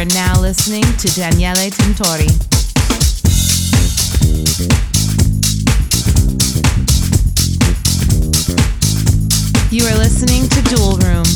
are now listening to Daniele Tintori. You are listening to Dual Room.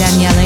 Daniela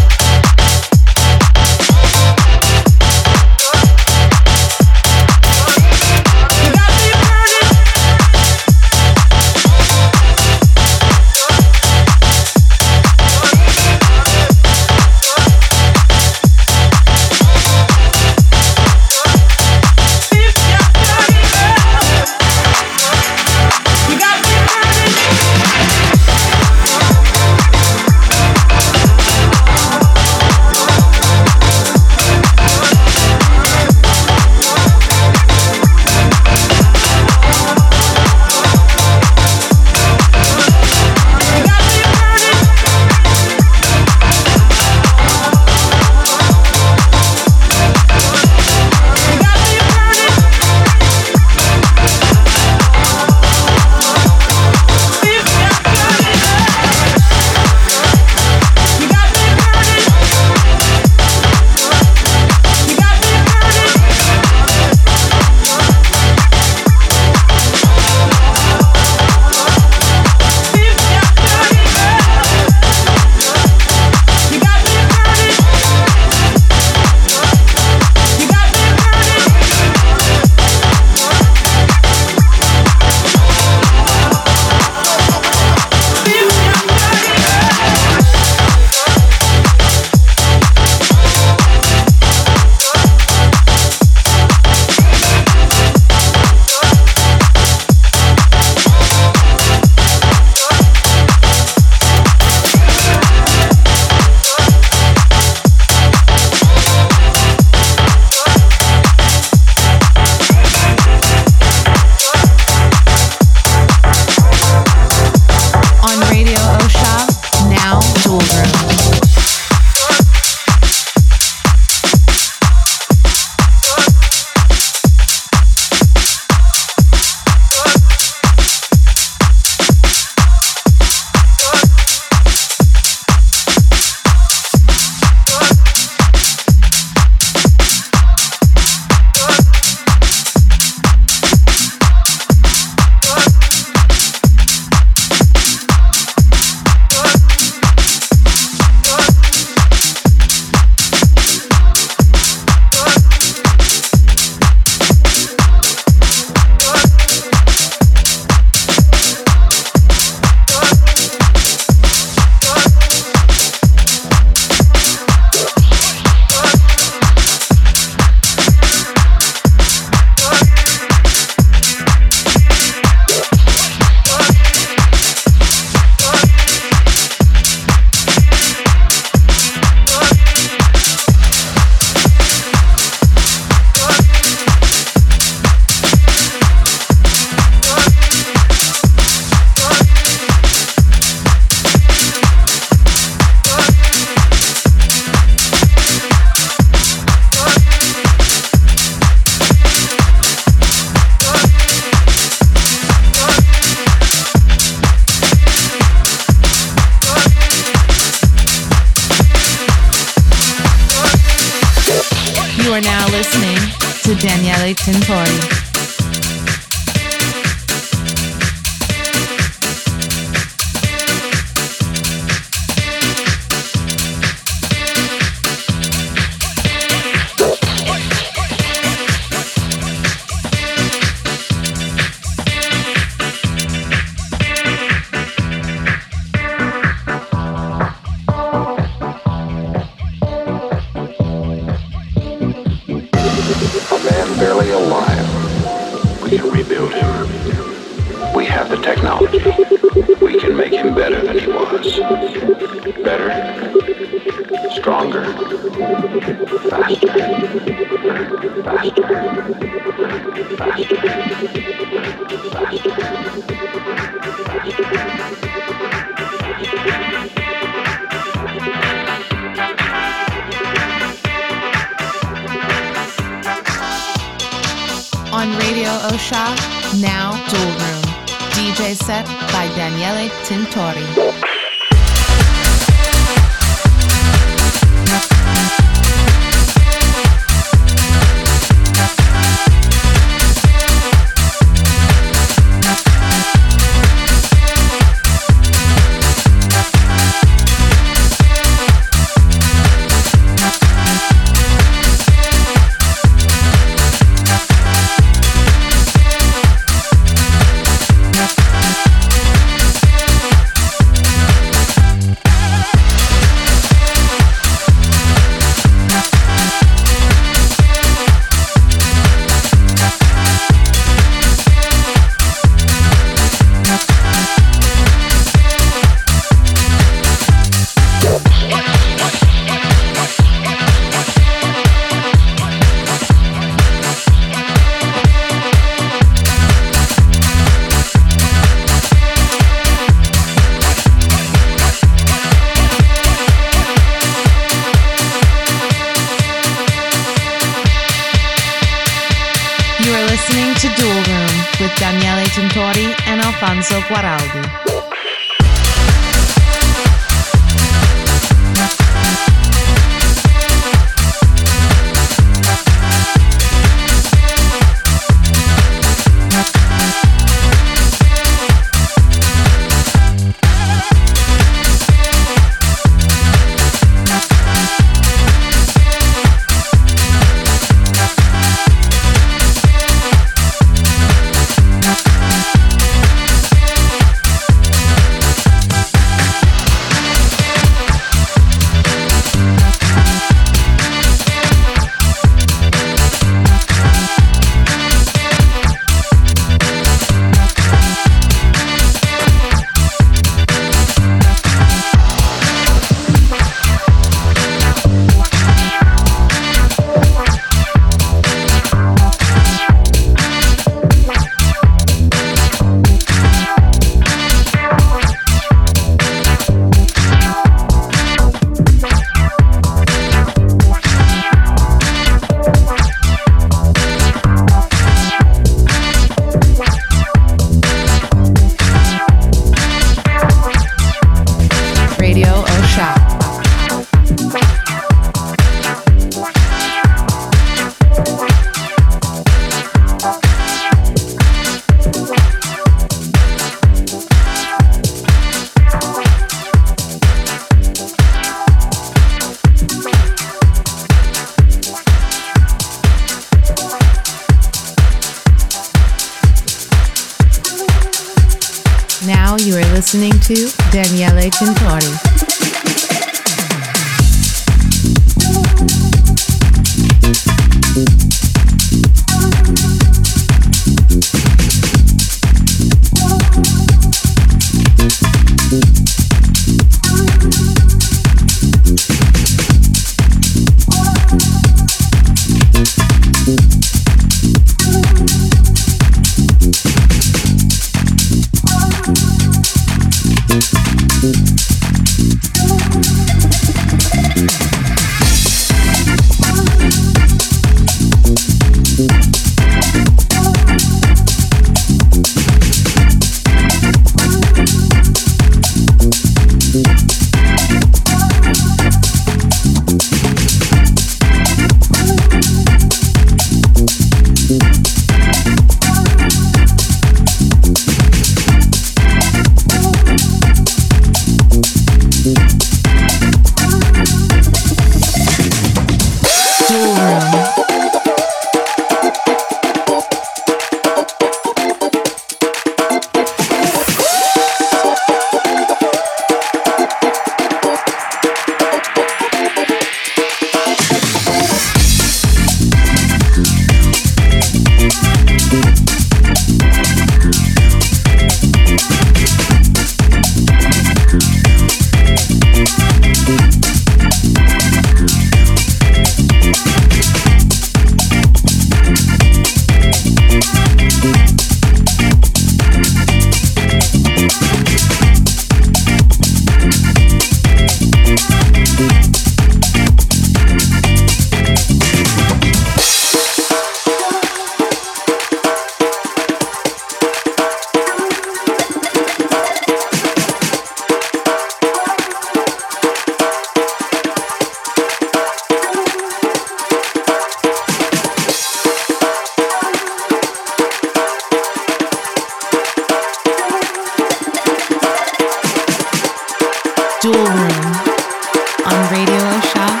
Radio shop.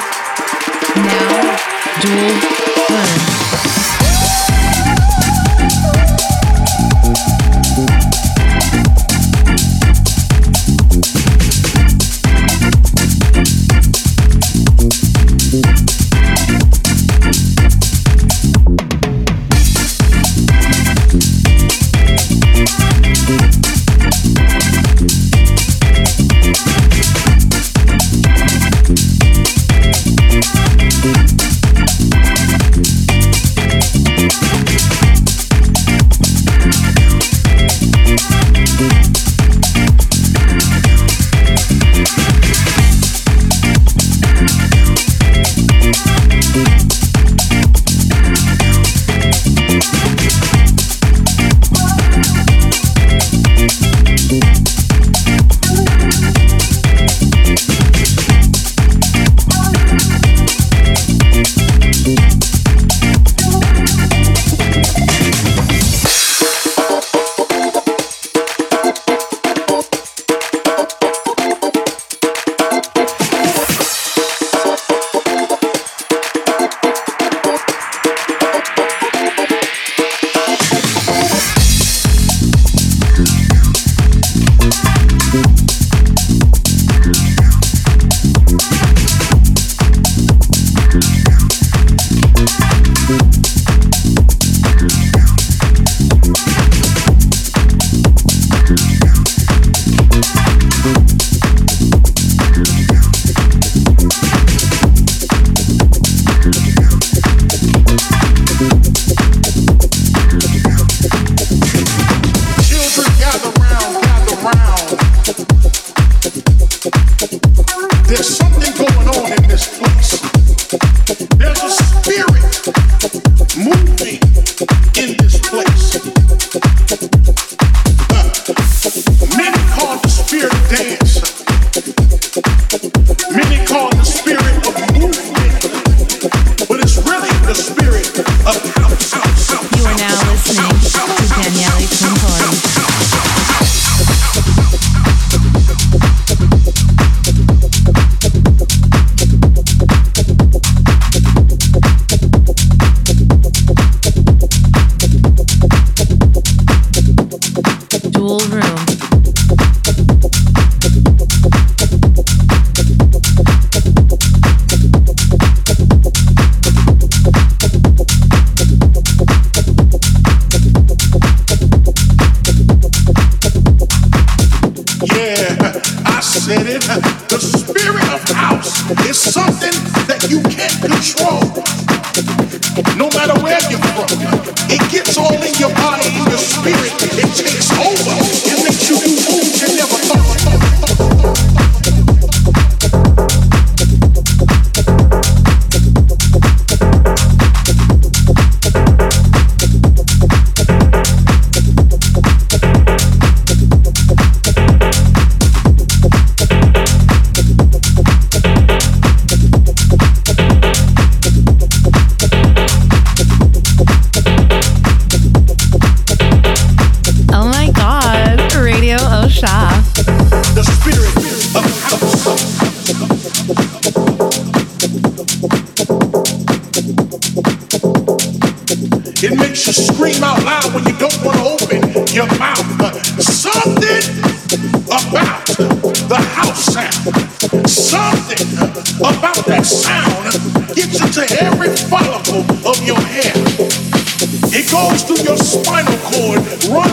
Now, Dual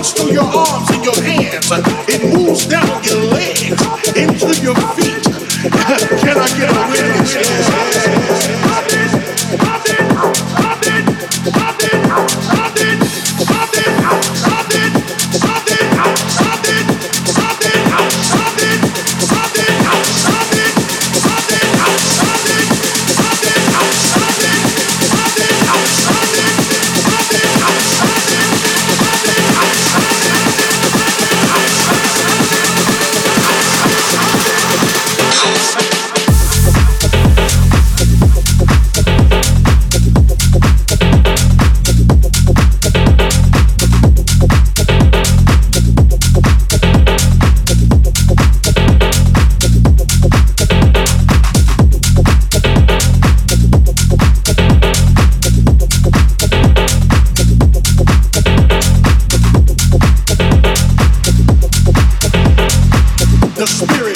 runs through your arms and your hands. It moves down